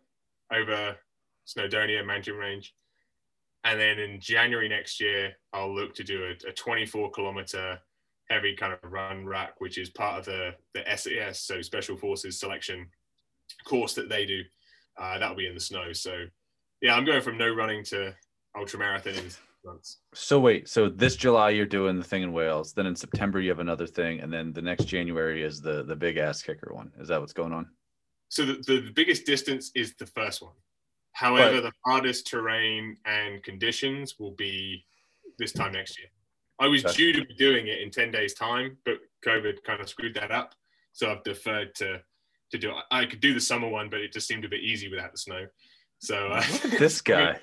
over Snowdonia mountain range. And then in January next year, I'll look to do a, a 24 kilometer heavy kind of run ruck, which is part of the, the SAS, so Special Forces selection course that they do. Uh, that'll be in the snow. So yeah, I'm going from no running to ultra marathon in months. So wait, so this July you're doing the thing in Wales, then in September you have another thing, and then the next January is the the big ass kicker one. Is that what's going on? So the, the, the biggest distance is the first one. However, the hardest terrain and conditions will be this time next year. I was due to be doing it in 10 days time, but COVID kind of screwed that up. So I've deferred to to do it. I could do the summer one, but it just seemed a bit easy without the snow. So uh, this <laughs> guy.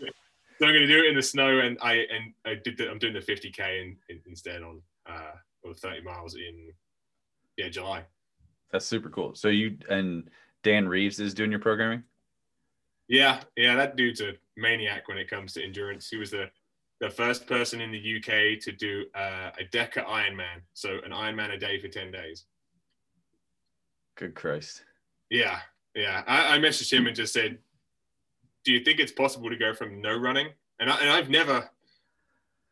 So I'm going to do it in the snow, and I and I did. The, I'm doing the 50k in, in, instead on uh, or 30 miles in yeah July. That's super cool. So you and Dan Reeves is doing your programming. Yeah, yeah, that dude's a maniac when it comes to endurance. He was the the first person in the UK to do uh, a Deca Ironman, so an Ironman a day for 10 days. Good Christ. Yeah, yeah. I, I messaged him and just said, "Do you think it's possible to go from no running?" And, I, and I've never,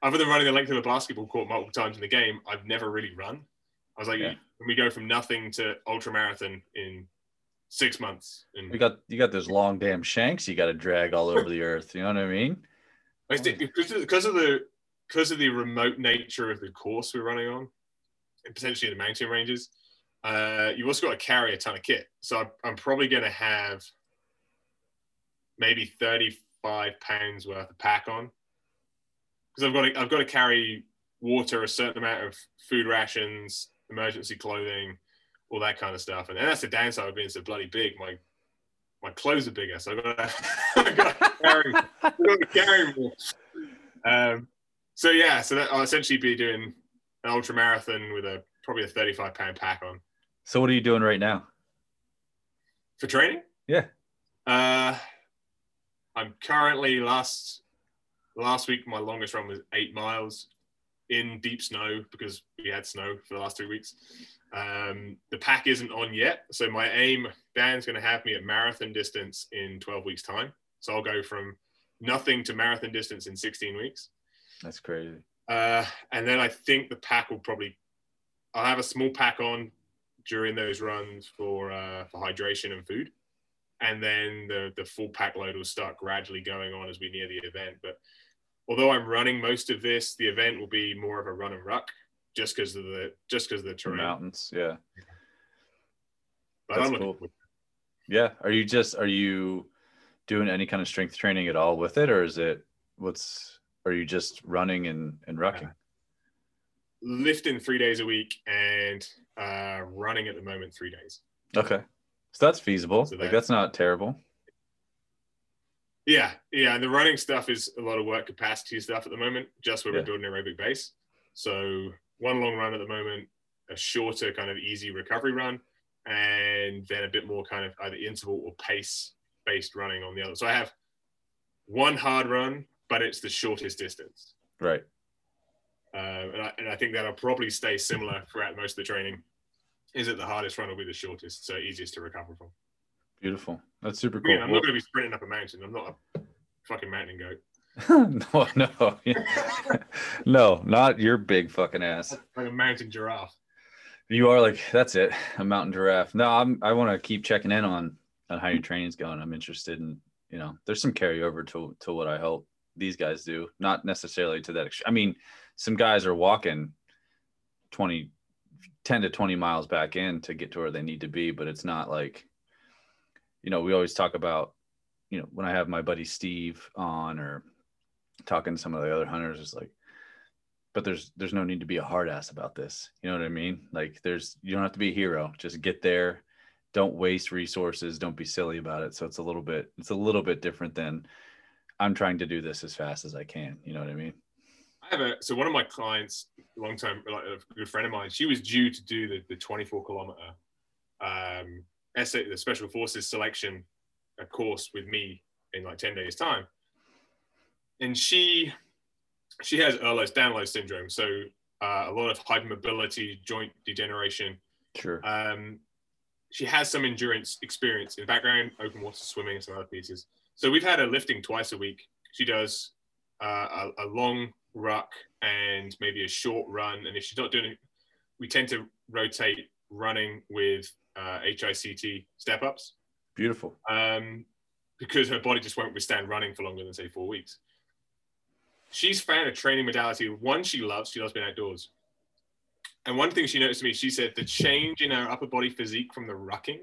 other than running the length of a basketball court multiple times in the game, I've never really run. I was like, yeah. "Can we go from nothing to ultra marathon in six months?" And you got you got those long damn shanks you got to drag all over the earth. You know what I mean? I think because of the because of the remote nature of the course we're running on, and potentially the mountain ranges, uh, you also got to carry a ton of kit. So I'm, I'm probably going to have maybe 35 pounds worth of pack on because I've got to, I've got to carry water, a certain amount of food rations, emergency clothing, all that kind of stuff. And, and that's the downside of being so bloody big. My my clothes are bigger, so I've got to, <laughs> I've got to carry, I've got to carry more. Um, so yeah, so that, I'll essentially be doing an ultra marathon with a probably a 35 pound pack on. So what are you doing right now? For training? Yeah. Uh, I'm currently last last week my longest run was eight miles in deep snow because we had snow for the last two weeks. Um, the pack isn't on yet, so my aim Dan's going to have me at marathon distance in 12 weeks time. So I'll go from nothing to marathon distance in 16 weeks. That's crazy. Uh, and then I think the pack will probably I'll have a small pack on during those runs for uh, for hydration and food, and then the the full pack load will start gradually going on as we near the event. But although I'm running most of this, the event will be more of a run and ruck, just because of the just because of the terrain. Mountains, yeah. But That's cool. Yeah, are you just are you doing any kind of strength training at all with it, or is it what's are you just running and and rucking? lifting three days a week and uh, running at the moment three days. Okay, so that's feasible. So that, like that's not terrible. Yeah, yeah, and the running stuff is a lot of work capacity stuff at the moment, just where yeah. we're building aerobic base. So one long run at the moment, a shorter kind of easy recovery run, and then a bit more kind of either interval or pace based running on the other. So I have one hard run, but it's the shortest distance. Right. Uh, and, I, and I think that'll probably stay similar throughout most of the training. Is it the hardest run will be the shortest, so easiest to recover from. Beautiful. That's super cool. I'm not going to be sprinting up a mountain. I'm not a fucking mountain goat. <laughs> no, no, <laughs> no, not your big fucking ass. Like a mountain giraffe. You are like that's it, a mountain giraffe. No, I'm I want to keep checking in on on how your training's going. I'm interested in, you know, there's some carryover to to what I hope these guys do, not necessarily to that extreme. I mean, some guys are walking 20 10 to 20 miles back in to get to where they need to be, but it's not like you know, we always talk about, you know, when I have my buddy Steve on or talking to some of the other hunters, it's like, but there's there's no need to be a hard ass about this. You know what I mean? Like there's you don't have to be a hero. Just get there. Don't waste resources. Don't be silly about it. So it's a little bit it's a little bit different than I'm trying to do this as fast as I can. You know what I mean? Have a so one of my clients, long time like a good friend of mine, she was due to do the, the 24 kilometer um SA, the special forces selection a course with me in like 10 days time and she she has Ehlers-Danlos syndrome, so uh, a lot of hypermobility, joint degeneration. Sure. Um, she has some endurance experience in the background, open water swimming, and some other pieces. So we've had her lifting twice a week. She does uh, a, a, long ruck and maybe a short run. And if she's not doing it, we tend to rotate running with uh, HICT step ups. Beautiful. Um, because her body just won't withstand running for longer than say four weeks she's found a training modality. One she loves. She loves being outdoors. And one thing she noticed to me, she said the change in her upper body physique from the rucking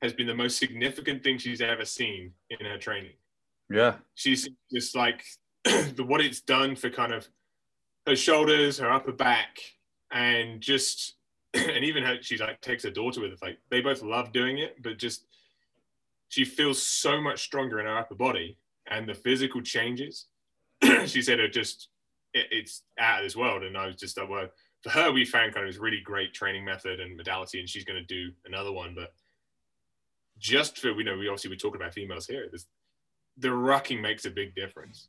has been the most significant thing she's ever seen in her training. Yeah. She's just like <clears throat> the what it's done for kind of her shoulders, her upper back, and just <clears throat> and even how she like takes her daughter with it. Like they both love doing it, but just she feels so much stronger in her upper body and the physical changes <clears throat> she said it just it, it's out of this world. And I was just like, well, for her, we found kind of this really great training method and modality, and she's going to do another one. But just for you know, we obviously we talking about females here. This, the rucking makes a big difference.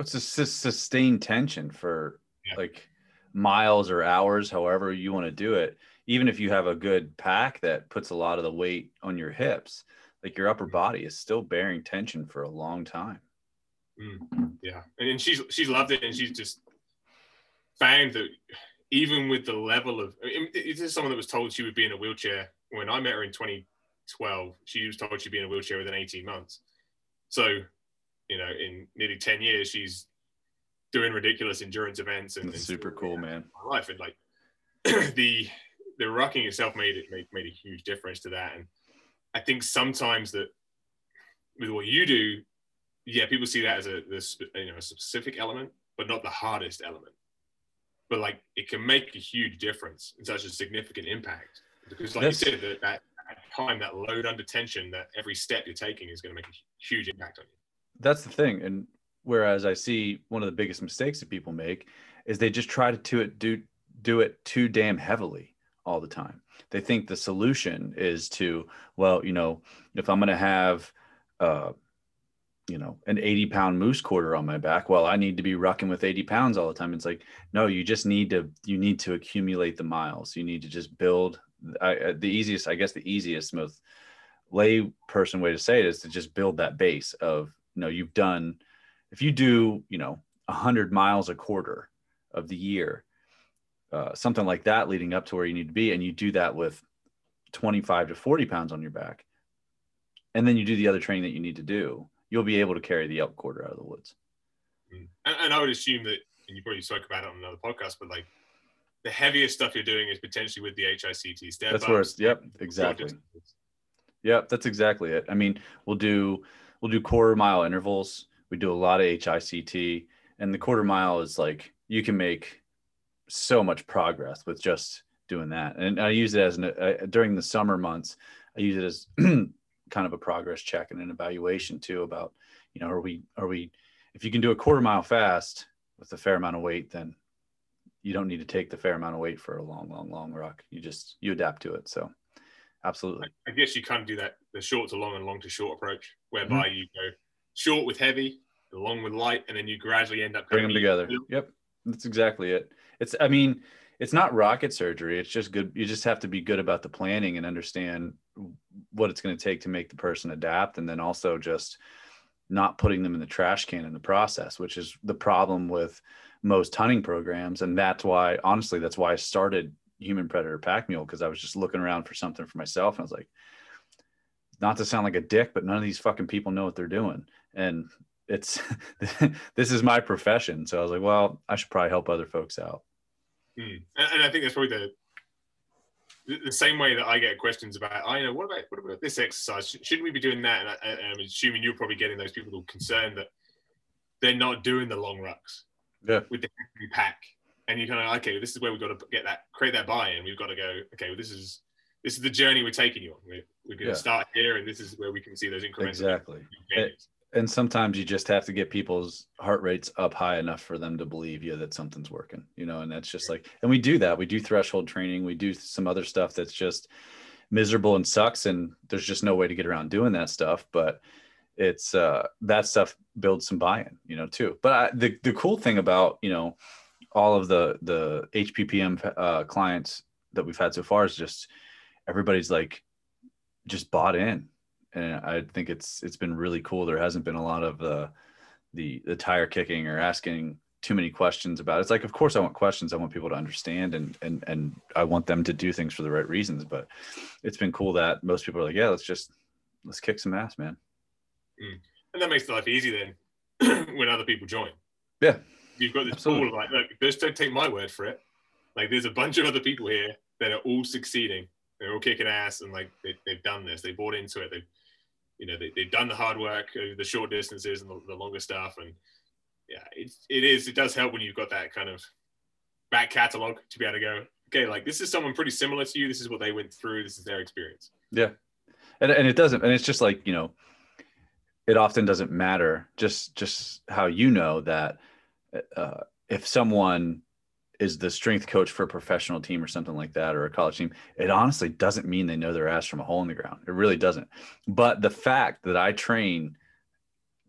It's a sustained tension for yeah. like miles or hours, however you want to do it. Even if you have a good pack that puts a lot of the weight on your hips, like your upper mm-hmm. body is still bearing tension for a long time. Mm, yeah, and she's she's loved it, and she's just found that even with the level of this is someone that was told she would be in a wheelchair when I met her in 2012. She was told she'd be in a wheelchair within 18 months. So, you know, in nearly 10 years, she's doing ridiculous endurance events and, and super cool, man. My life and like <clears throat> the the rucking itself made it made, made a huge difference to that. And I think sometimes that with what you do, yeah, people see that as a this you know a specific element, but not the hardest element. But like it can make a huge difference in such a significant impact because, like That's, you said, that, that time, that load under tension, that every step you're taking is going to make a huge impact on you. That's the thing, and whereas I see one of the biggest mistakes that people make is they just try to do it do do it too damn heavily all the time. They think the solution is to well, you know, if I'm going to have uh, you know an 80 pound moose quarter on my back well i need to be rucking with 80 pounds all the time. It's like no you just need to you need to accumulate the miles. You need to just build I, the easiest i guess the easiest most lay person way to say it is to just build that base of you know you've done if you do you know 100 miles a quarter of the year uh, something like that leading up to where you need to be and you do that with 25 to 40 pounds on your back and then you do the other training that you need to do you'll be able to carry the elk quarter out of the woods. Mm. And, and I would assume that, and you probably spoke about it on another podcast, but like the heaviest stuff you're doing is potentially with the HICT step. That's where it's, yep, exactly. Yep, that's exactly it. I mean, we'll do, we'll do quarter mile intervals. We do a lot of HICT and the quarter mile is like, you can make so much progress with just doing that. And I use it as an, uh, during the summer months, I use it as <clears throat> kind of a progress check and an evaluation too about you know are we are we if you can do a quarter mile fast with a fair amount of weight then you don't need to take the fair amount of weight for a long long long ruck. you just you adapt to it so absolutely i guess you kind of do that the short to long and long to short approach whereby mm-hmm. you go short with heavy long with light and then you gradually end up bring them together. yep. That's exactly it. It's i mean it's not rocket surgery. It's just good. You just have to be good about the planning and understand what it's going to take to make the person adapt and then also just not putting them in the trash can in the process which is the problem with most hunting programs. And that's why honestly that's why i started human predator pack mule because I was just looking around for something for myself. And I was like, not to sound like a dick, but none of these fucking people know what they're doing. And it's <laughs> this is my profession. So I was like, well, I should probably help other folks out. Hmm. And, and, I think that's probably the the same way that I get questions about, I oh, know, what about what about this exercise? Shouldn't we be doing that? And I, am assuming you're probably getting those people concerned that they're not doing the long rucks yeah. with the pack. And you're kind of okay, this is where we've got to get that create that buy-in. We've got to go, okay, well, this is this is the journey we're taking you on. We're, we're going to yeah. start here, and this is where we can see those incremental exactly. and sometimes you just have to get people's heart rates up high enough for them to believe you that something's working, you know. And that's just like, and we do that. We do threshold training. We do some other stuff that's just miserable and sucks, and there's just no way to get around doing that stuff. But it's uh, that stuff builds some buy-in, you know, too. But I, the the cool thing about you know all of the the HPPM uh, clients that we've had so far is just everybody's like just bought in, and I think it's it's been really cool. There hasn't been a lot of the the the tire kicking or asking too many questions about it. It's like, of course, I want questions. I want people to understand, and and and I want them to do things for the right reasons. But it's been cool that most people are like, yeah, let's just let's kick some ass, man. Mm. And that makes life easy then <clears throat> when other people join. Yeah. You've got this Absolutely. pool of like, look, just don't take my word for it. Like, there's a bunch of other people here that are all succeeding. They're all kicking ass and like they, they've done this. They bought into it. They've, you know, they, they've done the hard work, the short distances and the, the longer stuff. And yeah, it, it is, it does help when you've got that kind of back catalog to be able to go, okay, like this is someone pretty similar to you. This is what they went through. This is their experience. Yeah. And, and it doesn't, and it's just like, you know, it often doesn't matter just just how you know that uh, if someone is the strength coach for a professional team or something like that or a college team it honestly doesn't mean they know their ass from a hole in the ground. It really doesn't. But the fact that i train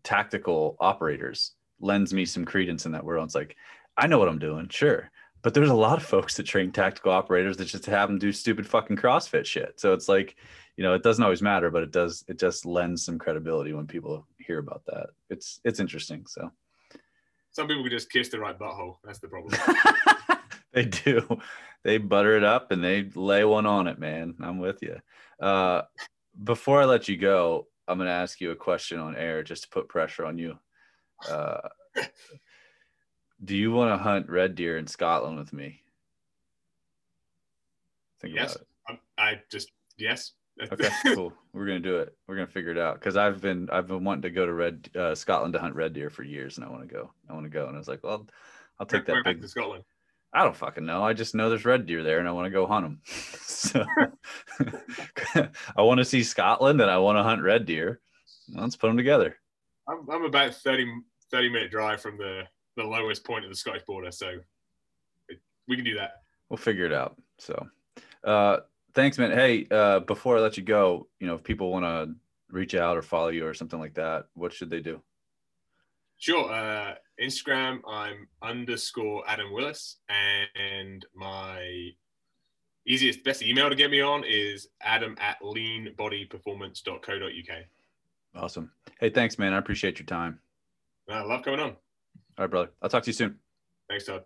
tactical operators lends me some credence in that world. It's like i know what i'm doing sure. But there's a lot of folks that train tactical operators that just have them do stupid fucking crossfit shit. So it's like you know it doesn't always matter but it does it just lends some credibility when people hear about that. It's it's interesting so some people can just kiss the right butthole. That's the problem. <laughs> They do. They butter it up and they lay one on it man. I'm with you uh before i let you go i'm going to ask you a question on air just to put pressure on you. Uh do you want to hunt red deer in scotland with me? Think yes. I just yes okay, <laughs> cool. We're gonna do it. We're gonna figure it out because I've been I've been wanting to go to Red uh, Scotland to hunt red deer for years, and I want to go. I want to go, and I was like, well, I'll take Where, that big. To Scotland. I don't fucking know. I just know there's red deer there, and I want to go hunt them. <laughs> so <laughs> I want to see Scotland, and I want to hunt red deer. Let's put them together. I'm, I'm about 30, 30 minute drive from the the lowest point of the Scottish border, so we can do that. We'll figure it out. So. Uh, thanks, man. Hey, uh, before I let you go, you know, if people want to reach out or follow you or something like that, what should they do? Sure. Uh, Instagram, I'm underscore Adam Willis, and my easiest, best email to get me on is adam at leanbodyperformance.co.uk. Awesome. Hey, thanks, man. I appreciate your time. I love coming on. All right, brother. I'll talk to you soon. Thanks, Todd.